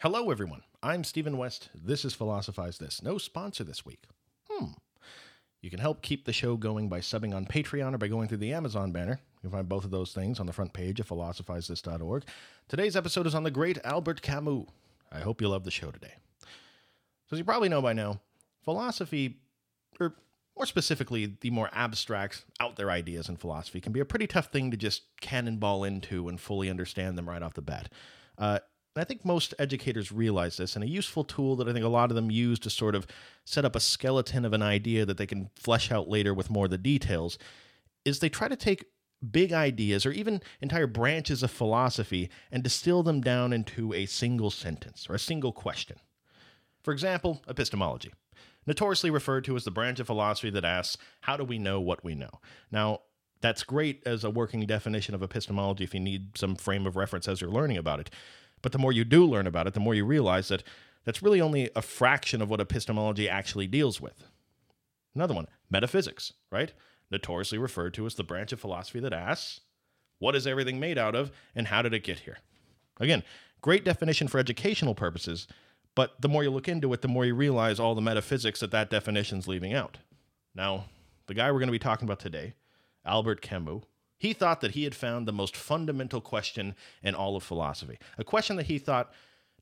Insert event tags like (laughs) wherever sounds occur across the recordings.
Hello, everyone. I'm Stephen West. This is Philosophize This. No sponsor this week. Hmm. You can help keep the show going by subbing on Patreon or by going through the Amazon banner. You can find both of those things on the front page of philosophizethis.org. Today's episode is on the great Albert Camus. I hope you love the show today. So, as you probably know by now, philosophy, or more specifically, the more abstract, out there ideas in philosophy, can be a pretty tough thing to just cannonball into and fully understand them right off the bat. Uh, I think most educators realize this, and a useful tool that I think a lot of them use to sort of set up a skeleton of an idea that they can flesh out later with more of the details is they try to take big ideas or even entire branches of philosophy and distill them down into a single sentence or a single question. For example, epistemology, notoriously referred to as the branch of philosophy that asks, How do we know what we know? Now, that's great as a working definition of epistemology if you need some frame of reference as you're learning about it. But the more you do learn about it, the more you realize that that's really only a fraction of what epistemology actually deals with. Another one, metaphysics, right? Notoriously referred to as the branch of philosophy that asks, what is everything made out of and how did it get here? Again, great definition for educational purposes, but the more you look into it, the more you realize all the metaphysics that that definition's leaving out. Now, the guy we're going to be talking about today, Albert Camus, he thought that he had found the most fundamental question in all of philosophy, a question that he thought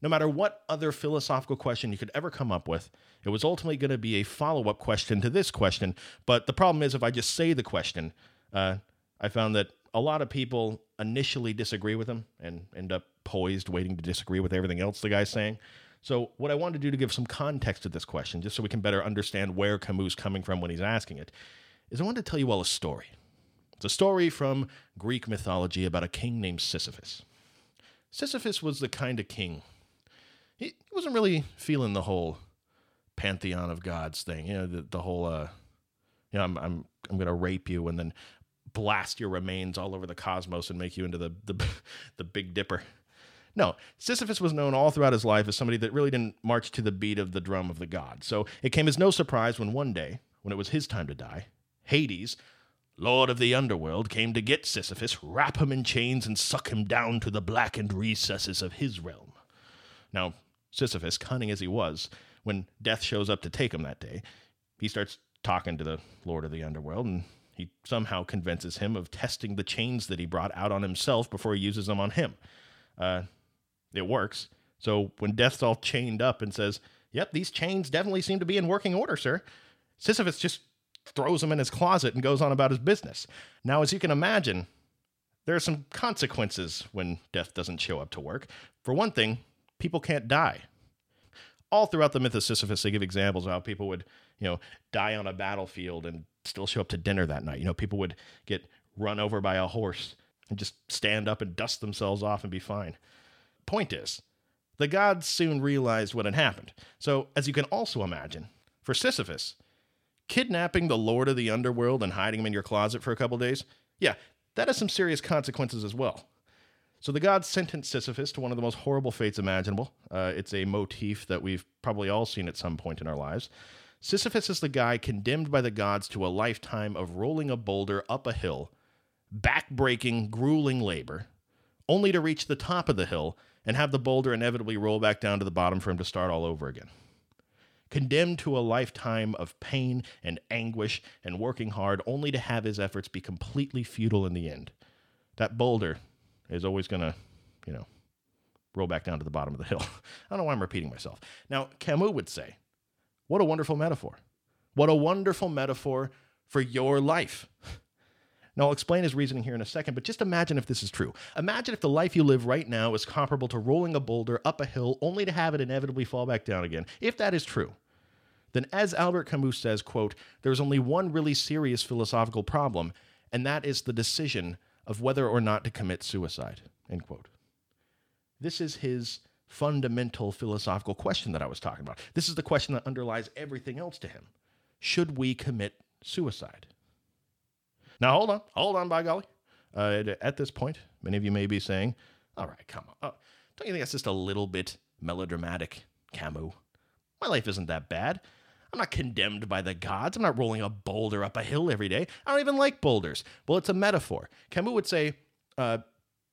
no matter what other philosophical question you could ever come up with, it was ultimately going to be a follow up question to this question. But the problem is, if I just say the question, uh, I found that a lot of people initially disagree with him and end up poised waiting to disagree with everything else the guy's saying. So, what I wanted to do to give some context to this question, just so we can better understand where Camus is coming from when he's asking it, is I wanted to tell you all a story. It's a story from Greek mythology about a king named Sisyphus. Sisyphus was the kind of king. He wasn't really feeling the whole pantheon of gods thing, you know, the, the whole, uh, you know, I'm, I'm, I'm going to rape you and then blast your remains all over the cosmos and make you into the, the, (laughs) the Big Dipper. No, Sisyphus was known all throughout his life as somebody that really didn't march to the beat of the drum of the gods. So it came as no surprise when one day, when it was his time to die, Hades, Lord of the underworld, came to get Sisyphus, wrap him in chains, and suck him down to the blackened recesses of his realm. Now, Sisyphus, cunning as he was, when death shows up to take him that day, he starts talking to the Lord of the underworld, and he somehow convinces him of testing the chains that he brought out on himself before he uses them on him. Uh, it works. So when Death's all chained up and says, Yep, these chains definitely seem to be in working order, sir, Sisyphus just throws them in his closet and goes on about his business. Now, as you can imagine, there are some consequences when death doesn't show up to work. For one thing, people can't die. All throughout the myth of Sisyphus, they give examples of how people would, you know, die on a battlefield and still show up to dinner that night. You know, people would get run over by a horse and just stand up and dust themselves off and be fine. Point is, the gods soon realized what had happened. So, as you can also imagine, for Sisyphus, kidnapping the Lord of the Underworld and hiding him in your closet for a couple days, yeah, that has some serious consequences as well. So the gods sentenced Sisyphus to one of the most horrible fates imaginable. Uh, it's a motif that we've probably all seen at some point in our lives. Sisyphus is the guy condemned by the gods to a lifetime of rolling a boulder up a hill, back-breaking, grueling labor, only to reach the top of the hill and have the boulder inevitably roll back down to the bottom for him to start all over again condemned to a lifetime of pain and anguish and working hard only to have his efforts be completely futile in the end. That boulder is always going to, you know, roll back down to the bottom of the hill. (laughs) I don't know why I'm repeating myself. Now, Camus would say, What a wonderful metaphor. What a wonderful metaphor for your life. (laughs) Now, I'll explain his reasoning here in a second, but just imagine if this is true. Imagine if the life you live right now is comparable to rolling a boulder up a hill only to have it inevitably fall back down again. If that is true, then as Albert Camus says, quote, there's only one really serious philosophical problem, and that is the decision of whether or not to commit suicide, end quote. This is his fundamental philosophical question that I was talking about. This is the question that underlies everything else to him. Should we commit suicide? Now, hold on, hold on, by golly. Uh, at this point, many of you may be saying, all right, come on. Uh, don't you think that's just a little bit melodramatic, Camus? My life isn't that bad. I'm not condemned by the gods. I'm not rolling a boulder up a hill every day. I don't even like boulders. Well, it's a metaphor. Camus would say, uh,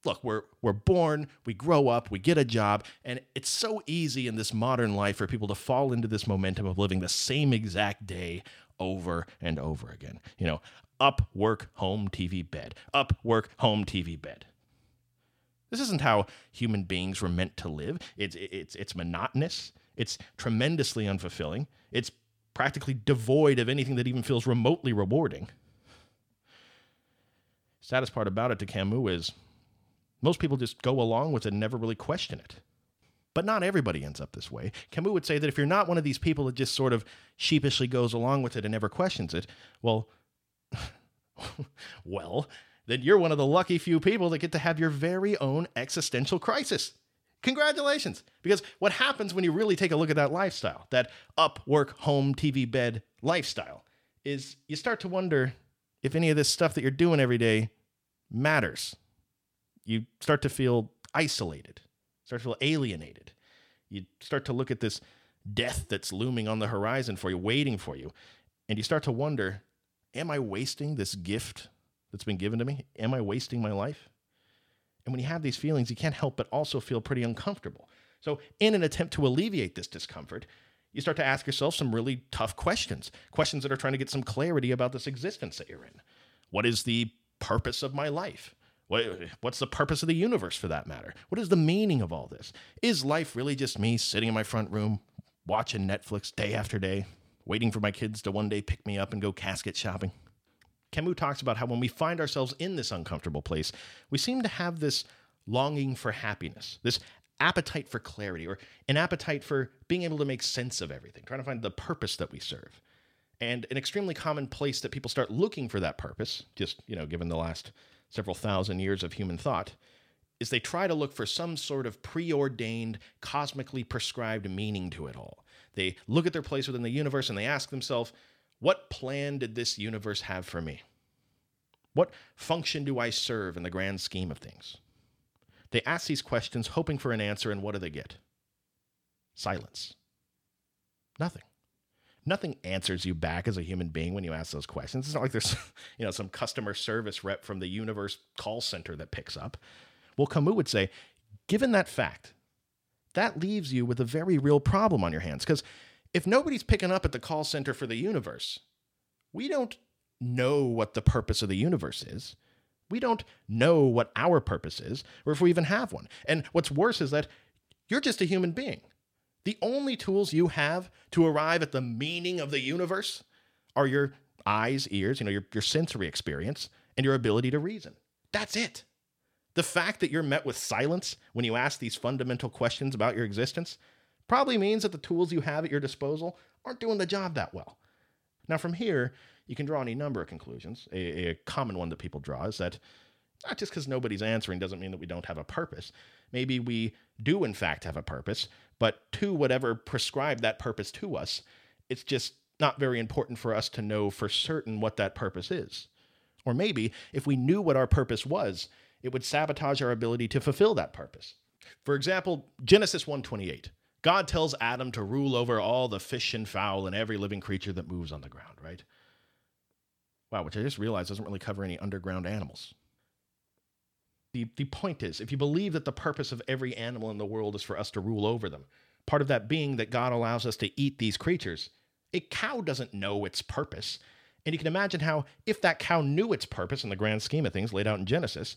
look, we're we're born, we grow up, we get a job, and it's so easy in this modern life for people to fall into this momentum of living the same exact day over and over again. You know, up, work, home, TV, bed. Up, work, home, TV, bed. This isn't how human beings were meant to live. It's it's it's monotonous. It's tremendously unfulfilling. It's practically devoid of anything that even feels remotely rewarding. Saddest part about it to Camus is most people just go along with it and never really question it. But not everybody ends up this way. Camus would say that if you're not one of these people that just sort of sheepishly goes along with it and never questions it, well, (laughs) well, then you're one of the lucky few people that get to have your very own existential crisis. Congratulations. Because what happens when you really take a look at that lifestyle, that up, work, home, TV, bed lifestyle, is you start to wonder if any of this stuff that you're doing every day matters you start to feel isolated, start to feel alienated. You start to look at this death that's looming on the horizon for you, waiting for you, and you start to wonder, am I wasting this gift that's been given to me? Am I wasting my life? And when you have these feelings, you can't help but also feel pretty uncomfortable. So, in an attempt to alleviate this discomfort, you start to ask yourself some really tough questions, questions that are trying to get some clarity about this existence that you're in. What is the purpose of my life? What, what's the purpose of the universe for that matter? What is the meaning of all this? Is life really just me sitting in my front room, watching Netflix day after day, waiting for my kids to one day pick me up and go casket shopping? Camus talks about how when we find ourselves in this uncomfortable place, we seem to have this longing for happiness, this appetite for clarity, or an appetite for being able to make sense of everything, trying to find the purpose that we serve. And an extremely common place that people start looking for that purpose, just, you know, given the last several thousand years of human thought, is they try to look for some sort of preordained, cosmically prescribed meaning to it all. They look at their place within the universe and they ask themselves, what plan did this universe have for me? What function do I serve in the grand scheme of things? They ask these questions hoping for an answer, and what do they get? Silence. Nothing nothing answers you back as a human being when you ask those questions. It's not like there's, (laughs) you know, some customer service rep from the universe call center that picks up. Well, Camus would say, given that fact, that leaves you with a very real problem on your hands. Because if nobody's picking up at the call center for the universe, we don't know what the purpose of the universe is. We don't know what our purpose is, or if we even have one. And what's worse is that you're just a human being. The only tools you have to arrive at the meaning of the universe are your eyes, ears, you know, your, your sensory experience, and your ability to reason. That's it. The fact that you're met with silence when you ask these fundamental questions about your existence probably means that the tools you have at your disposal aren't doing the job that well. Now, from here, you can draw any number of conclusions. A, a common one that people draw is that not just because nobody's answering doesn't mean that we don't have a purpose. Maybe we do, in fact, have a purpose, but to whatever prescribed that purpose to us, it's just not very important for us to know for certain what that purpose is. Or maybe if we knew what our purpose was, it would sabotage our ability to fulfill that purpose. For example, Genesis 1:28. God tells Adam to rule over all the fish and fowl and every living creature that moves on the ground, right? Wow, which I just realized doesn't really cover any underground animals. The, the point is, if you believe that the purpose of every animal in the world is for us to rule over them, part of that being that God allows us to eat these creatures, a cow doesn't know its purpose. And you can imagine how, if that cow knew its purpose in the grand scheme of things laid out in Genesis,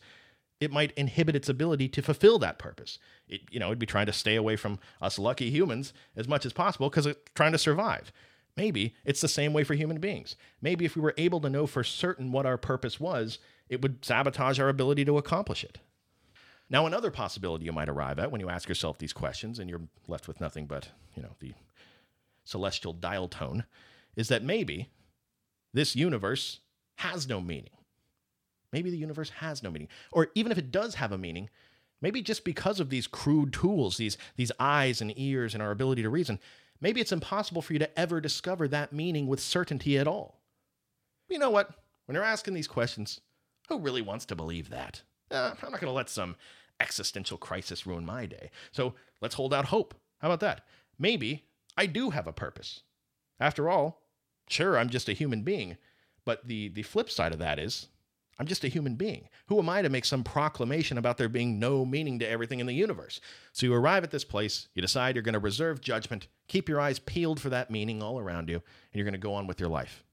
it might inhibit its ability to fulfill that purpose. It, you know, it'd be trying to stay away from us lucky humans as much as possible because it's trying to survive. Maybe it's the same way for human beings. Maybe if we were able to know for certain what our purpose was, it would sabotage our ability to accomplish it. Now, another possibility you might arrive at when you ask yourself these questions and you're left with nothing but, you know, the celestial dial tone is that maybe this universe has no meaning. Maybe the universe has no meaning. Or even if it does have a meaning, maybe just because of these crude tools, these, these eyes and ears and our ability to reason, maybe it's impossible for you to ever discover that meaning with certainty at all. You know what? When you're asking these questions, who really wants to believe that? Uh, I'm not going to let some existential crisis ruin my day. So let's hold out hope. How about that? Maybe I do have a purpose. After all, sure, I'm just a human being, but the, the flip side of that is I'm just a human being. Who am I to make some proclamation about there being no meaning to everything in the universe? So you arrive at this place, you decide you're going to reserve judgment, keep your eyes peeled for that meaning all around you, and you're going to go on with your life.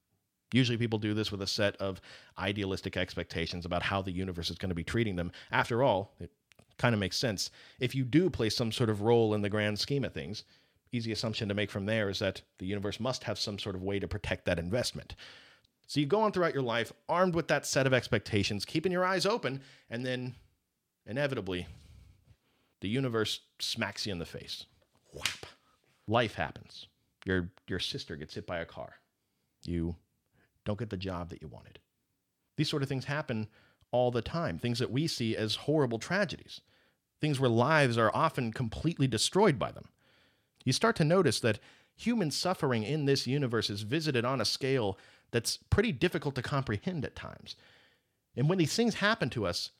Usually people do this with a set of idealistic expectations about how the universe is going to be treating them. After all, it kind of makes sense. If you do play some sort of role in the grand scheme of things, easy assumption to make from there is that the universe must have some sort of way to protect that investment. So you go on throughout your life armed with that set of expectations, keeping your eyes open, and then inevitably, the universe smacks you in the face. Whap. Life happens. Your, your sister gets hit by a car. You don't get the job that you wanted. These sort of things happen all the time, things that we see as horrible tragedies, things where lives are often completely destroyed by them. You start to notice that human suffering in this universe is visited on a scale that's pretty difficult to comprehend at times. And when these things happen to us,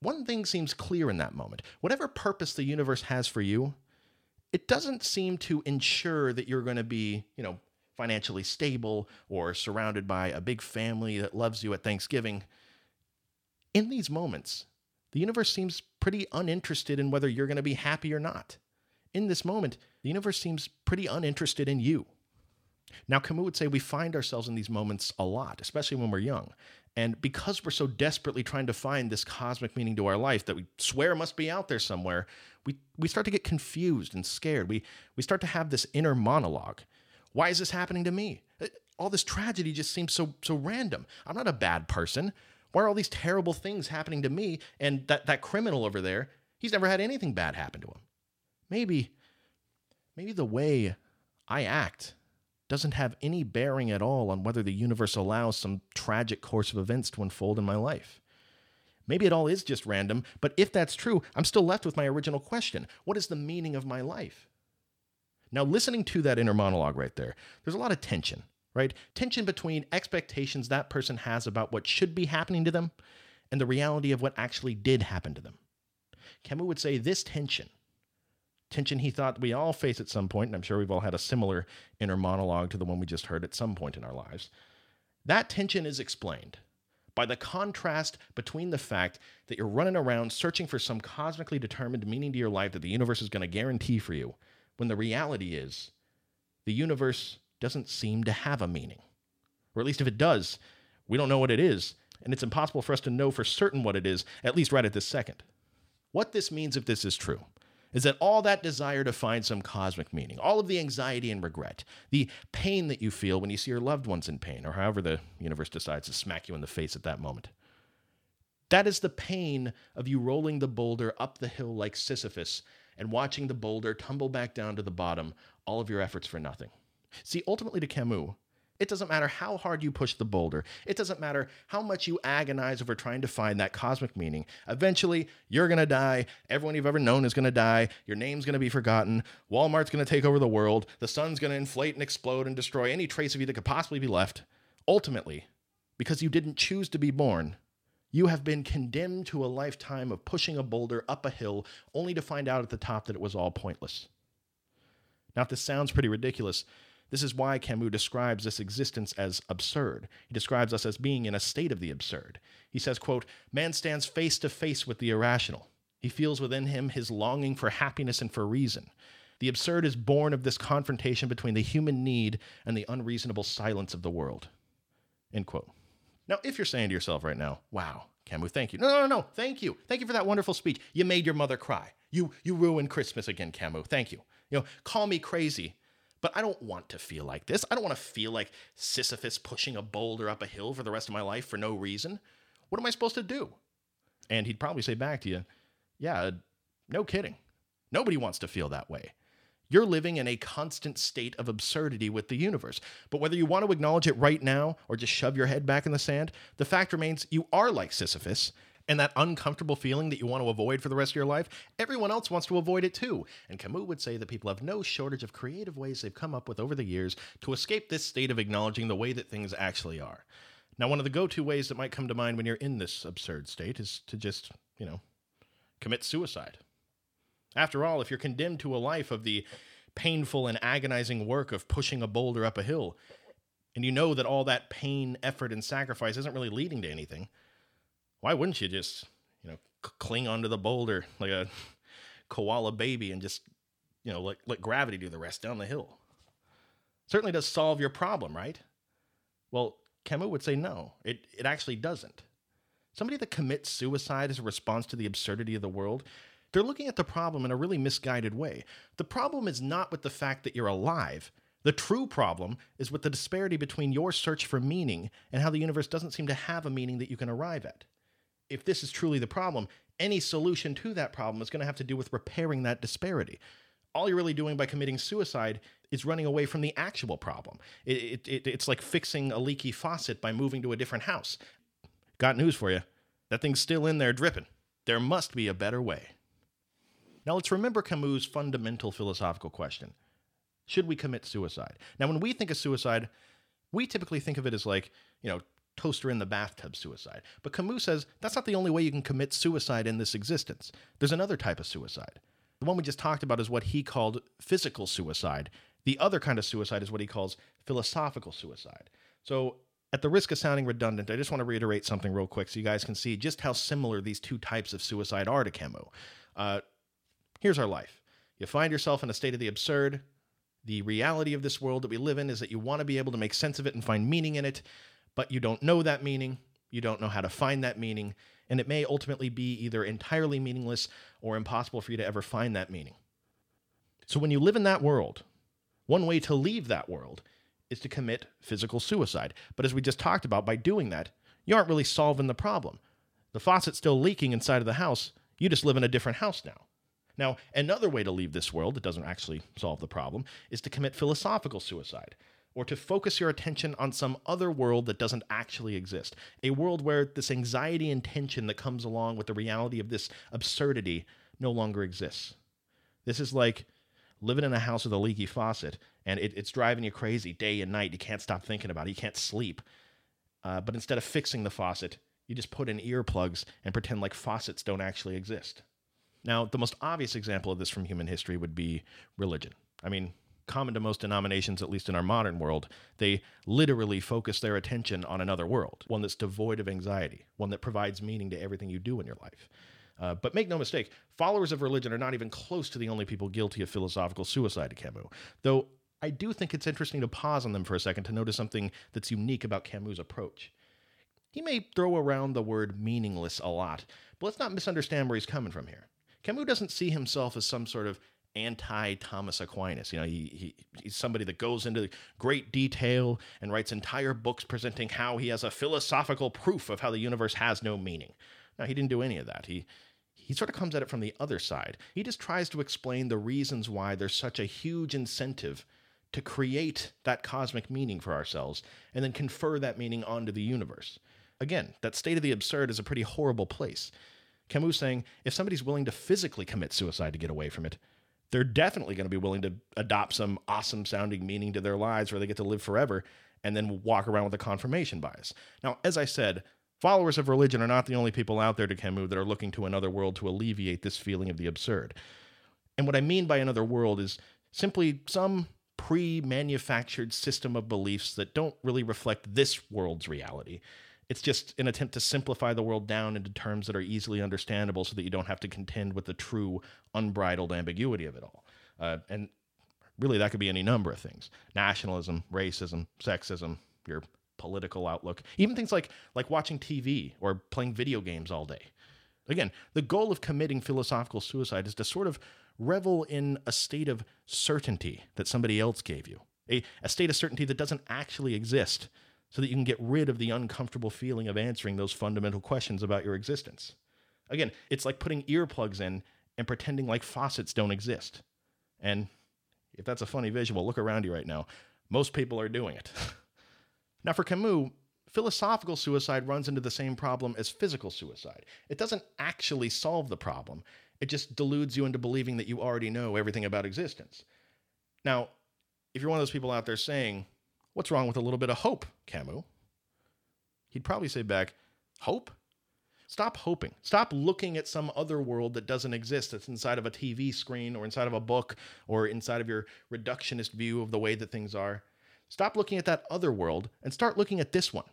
one thing seems clear in that moment. Whatever purpose the universe has for you, it doesn't seem to ensure that you're going to be, you know, financially stable or surrounded by a big family that loves you at Thanksgiving. In these moments, the universe seems pretty uninterested in whether you're going to be happy or not. In this moment, the universe seems pretty uninterested in you. Now, Camus would say we find ourselves in these moments a lot, especially when we're young. And because we're so desperately trying to find this cosmic meaning to our life that we swear must be out there somewhere, we, we start to get confused and scared. We, we start to have this inner monologue. Why is this happening to me? Uh, all this tragedy just seems so, so random. I'm not a bad person. Why are all these terrible things happening to me? And that, that criminal over there, he's never had anything bad happen to him. Maybe, maybe the way I act doesn't have any bearing at all on whether the universe allows some tragic course of events to unfold in my life. Maybe it all is just random, but if that's true, I'm still left with my original question What is the meaning of my life? Now, listening to that inner monologue right there, there's a lot of tension, right? Tension between expectations that person has about what should be happening to them and the reality of what actually did happen to them. Camus would say this tension tension he thought we all face at some point, and I'm sure we've all had a similar inner monologue to the one we just heard at some point in our lives. That tension is explained by the contrast between the fact that you're running around searching for some cosmically determined meaning to your life that the universe is going to guarantee for you, when the reality is the universe doesn't seem to have a meaning. Or at least if it does, we don't know what it is, and it's impossible for us to know for certain what it is, at least right at this second. What this means if this is true is that all that desire to find some cosmic meaning, all of the anxiety and regret, the pain that you feel when you see your loved ones in pain, or however the universe decides to smack you in the face at that moment, that is the pain of you rolling the boulder up the hill like Sisyphus and watching the boulder tumble back down to the bottom, all of your efforts for nothing. See, ultimately to Camus, it doesn't matter how hard you push the boulder. It doesn't matter how much you agonize over trying to find that cosmic meaning. Eventually, you're going to die. Everyone you've ever known is going to die. Your name's going to be forgotten. Walmart's going to take over the world. The sun's going to inflate and explode and destroy any trace of you that could possibly be left. Ultimately, because you didn't choose to be born, you have been condemned to a lifetime of pushing a boulder up a hill only to find out at the top that it was all pointless. Now, if this sounds pretty ridiculous, this is why Camus describes this existence as absurd. He describes us as being in a state of the absurd. He says, quote, Man stands face to face with the irrational. He feels within him his longing for happiness and for reason. The absurd is born of this confrontation between the human need and the unreasonable silence of the world. End quote. Now, if you're saying to yourself right now, wow, Camus, thank you. No, no, no, no, thank you. Thank you for that wonderful speech. You made your mother cry. You you ruined Christmas again, Camus. Thank you. You know, call me crazy, but I don't want to feel like this. I don't want to feel like Sisyphus pushing a boulder up a hill for the rest of my life for no reason. What am I supposed to do? And he'd probably say back to you, Yeah, no kidding. Nobody wants to feel that way. You're living in a constant state of absurdity with the universe. But whether you want to acknowledge it right now or just shove your head back in the sand, the fact remains you are like Sisyphus and that uncomfortable feeling that you want to avoid for the rest of your life, everyone else wants to avoid it too. And Camus would say that people have no shortage of creative ways they've come up with over the years to escape this state of acknowledging the way that things actually are. Now, one of the go to ways that might come to mind when you're in this absurd state is to just, you know, commit suicide. After all, if you're condemned to a life of the painful and agonizing work of pushing a boulder up a hill, and you know that all that pain, effort, and sacrifice isn't really leading to anything, Why wouldn't you just, you know, c- cling onto the boulder like a (laughs) koala baby and just, you know, let, let gravity do the rest down the hill? Certainly does solve your problem, right? Well, Camus would say no, it, it actually doesn't. Somebody that commits suicide as a response to the absurdity of the world, they're looking at the problem in a really misguided way. The problem is not with the fact that you're alive. The true problem is with the disparity between your search for meaning and how the universe doesn't seem to have a meaning that you can arrive at. If this is truly the problem, any solution to that problem is going to have to do with repairing that disparity. All you're really doing by committing suicide is running away from the actual problem. It, it, it, it's like fixing a leaky faucet by moving to a different house. Got news for you. That thing's still in there dripping. There must be a better way. Now let's remember Camus' fundamental philosophical question Should we commit suicide? Now, when we think of suicide, we typically think of it as like, you know, toaster in the bathtub suicide. But Camus says that's not the only way you can commit suicide in this existence. There's another type of suicide. The one we just talked about is what he called physical suicide. The other kind of suicide is what he calls philosophical suicide. So, at the risk of sounding redundant, I just want to reiterate something real quick so you guys can see just how similar these two types of suicide are to Camus. Uh, here's our life you find yourself in a state of the absurd. The reality of this world that we live in is that you want to be able to make sense of it and find meaning in it, but you don't know that meaning. You don't know how to find that meaning, and it may ultimately be either entirely meaningless or impossible for you to ever find that meaning. So, when you live in that world, one way to leave that world is to commit physical suicide. But as we just talked about, by doing that, you aren't really solving the problem. The faucet's still leaking inside of the house. You just live in a different house now. Now, another way to leave this world that doesn't actually solve the problem is to commit philosophical suicide, or to focus your attention on some other world that doesn't actually exist. A world where this anxiety and tension that comes along with the reality of this absurdity no longer exists. This is like living in a house with a leaky faucet and it, it's driving you crazy day and night. You can't stop thinking about it. You can't sleep. Uh, but instead of fixing the faucet, you just put in earplugs and pretend like faucets don't actually exist. Now, the most obvious example of this from human history would be religion. I mean, common to most denominations, at least in our modern world, they literally focus their attention on another world, one that's devoid of anxiety, one that provides meaning to everything you do in your life. Uh, but make no mistake, followers of religion are not even close to the only people guilty of philosophical suicide Camus. Though I do think it's interesting to pause on them for a second to notice something that's unique about Camus' approach. He may throw around the word meaningless a lot, but let's not misunderstand where he's coming from here. Camus doesn't see himself as some sort of anti Thomas Aquinas. You know, he, he, he's somebody that goes into great detail and writes entire books presenting how he has a philosophical proof of how the universe has no meaning. Now, he didn't do any of that. He he sort of comes at it from the other side. He just tries to explain the reasons why there's such a huge incentive to create that cosmic meaning for ourselves and then confer that meaning onto the universe. Again, that state of the absurd is a pretty horrible place. Camus saying if somebody's willing to physically commit suicide to get away from it, they're definitely going to be willing to adopt some awesome sounding meaning to their lives where they get to live forever and then walk around with a confirmation bias. Now, as I said, Followers of religion are not the only people out there to Camus that are looking to another world to alleviate this feeling of the absurd. And what I mean by another world is simply some pre manufactured system of beliefs that don't really reflect this world's reality. It's just an attempt to simplify the world down into terms that are easily understandable so that you don't have to contend with the true, unbridled ambiguity of it all. Uh, and really, that could be any number of things nationalism, racism, sexism, your political outlook, even things like like watching TV or playing video games all day. Again, the goal of committing philosophical suicide is to sort of revel in a state of certainty that somebody else gave you, a, a state of certainty that doesn't actually exist, so that you can get rid of the uncomfortable feeling of answering those fundamental questions about your existence. Again, it's like putting earplugs in and pretending like faucets don't exist. And if that's a funny visual, look around you right now. Most people are doing it. (laughs) Now, for Camus, philosophical suicide runs into the same problem as physical suicide. It doesn't actually solve the problem, it just deludes you into believing that you already know everything about existence. Now, if you're one of those people out there saying, What's wrong with a little bit of hope, Camus? He'd probably say back, Hope? Stop hoping. Stop looking at some other world that doesn't exist, that's inside of a TV screen or inside of a book or inside of your reductionist view of the way that things are. Stop looking at that other world and start looking at this one.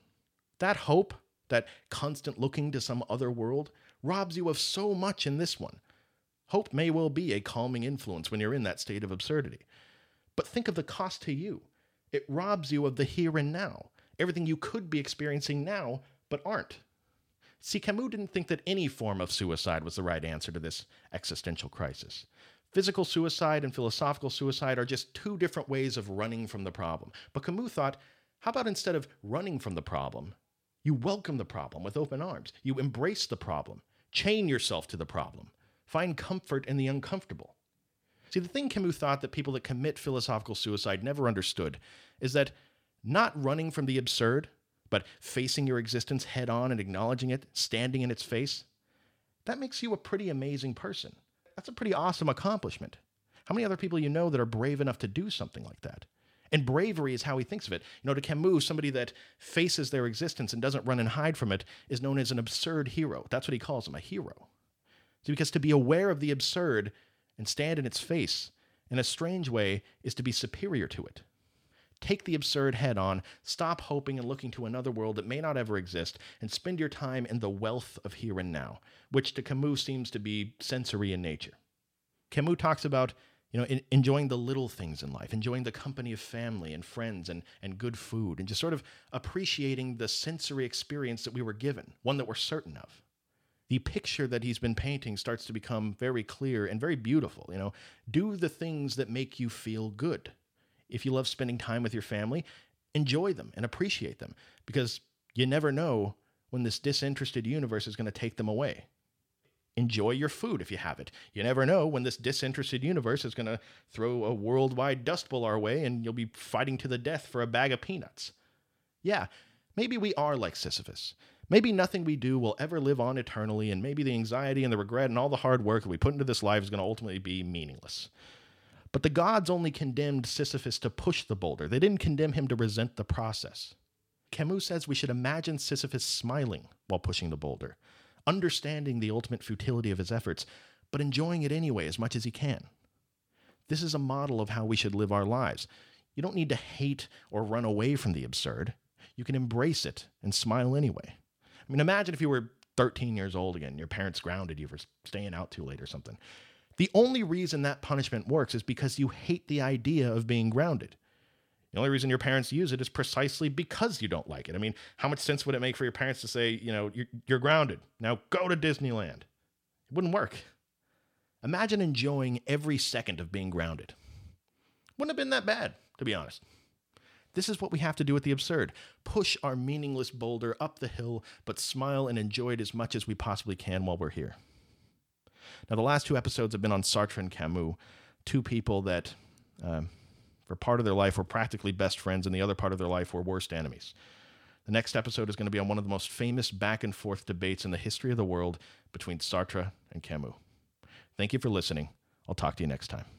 That hope, that constant looking to some other world, robs you of so much in this one. Hope may well be a calming influence when you're in that state of absurdity. But think of the cost to you. It robs you of the here and now, everything you could be experiencing now but aren't. See, Camus didn't think that any form of suicide was the right answer to this existential crisis. Physical suicide and philosophical suicide are just two different ways of running from the problem. But Camus thought, how about instead of running from the problem, you welcome the problem with open arms? You embrace the problem, chain yourself to the problem, find comfort in the uncomfortable. See, the thing Camus thought that people that commit philosophical suicide never understood is that not running from the absurd, but facing your existence head on and acknowledging it, standing in its face, that makes you a pretty amazing person. That's a pretty awesome accomplishment. How many other people you know that are brave enough to do something like that? And bravery is how he thinks of it. You know, to Camus, somebody that faces their existence and doesn't run and hide from it is known as an absurd hero. That's what he calls him, a hero. Because to be aware of the absurd and stand in its face, in a strange way, is to be superior to it. Take the absurd head on, stop hoping and looking to another world that may not ever exist, and spend your time in the wealth of here and now, which to Camus seems to be sensory in nature. Camus talks about you know, in, enjoying the little things in life, enjoying the company of family and friends and, and good food, and just sort of appreciating the sensory experience that we were given, one that we're certain of. The picture that he's been painting starts to become very clear and very beautiful. You know, do the things that make you feel good if you love spending time with your family, enjoy them and appreciate them because you never know when this disinterested universe is going to take them away. Enjoy your food if you have it. You never know when this disinterested universe is going to throw a worldwide dust bowl our way and you'll be fighting to the death for a bag of peanuts. Yeah, maybe we are like Sisyphus. Maybe nothing we do will ever live on eternally, and maybe the anxiety and the regret and all the hard work that we put into this life is going to ultimately be meaningless. But the gods only condemned Sisyphus to push the boulder, they didn't condemn him to resent the process. Camus says we should imagine Sisyphus smiling while pushing the boulder, understanding the ultimate futility of his efforts, but enjoying it anyway as much as he can. This is a model of how we should live our lives. You don't need to hate or run away from the absurd. You can embrace it and smile anyway. I mean, imagine if you were 13 years old again, your parents grounded you for staying out too late or something. The only reason that punishment works is because you hate the idea of being grounded. The only reason your parents use it is precisely because you don't like it. I mean, how much sense would it make for your parents to say, you know, you're, you're grounded, now go to Disneyland? It wouldn't work. Imagine enjoying every second of being grounded. Wouldn't have been that bad, to be honest. This is what we have to do with the absurd push our meaningless boulder up the hill, but smile and enjoy it as much as we possibly can while we're here. Now, the last two episodes have been on Sartre and Camus, two people that, um, for part of their life, were practically best friends, and the other part of their life were worst enemies. The next episode is going to be on one of the most famous back and forth debates in the history of the world between Sartre and Camus. Thank you for listening. I'll talk to you next time.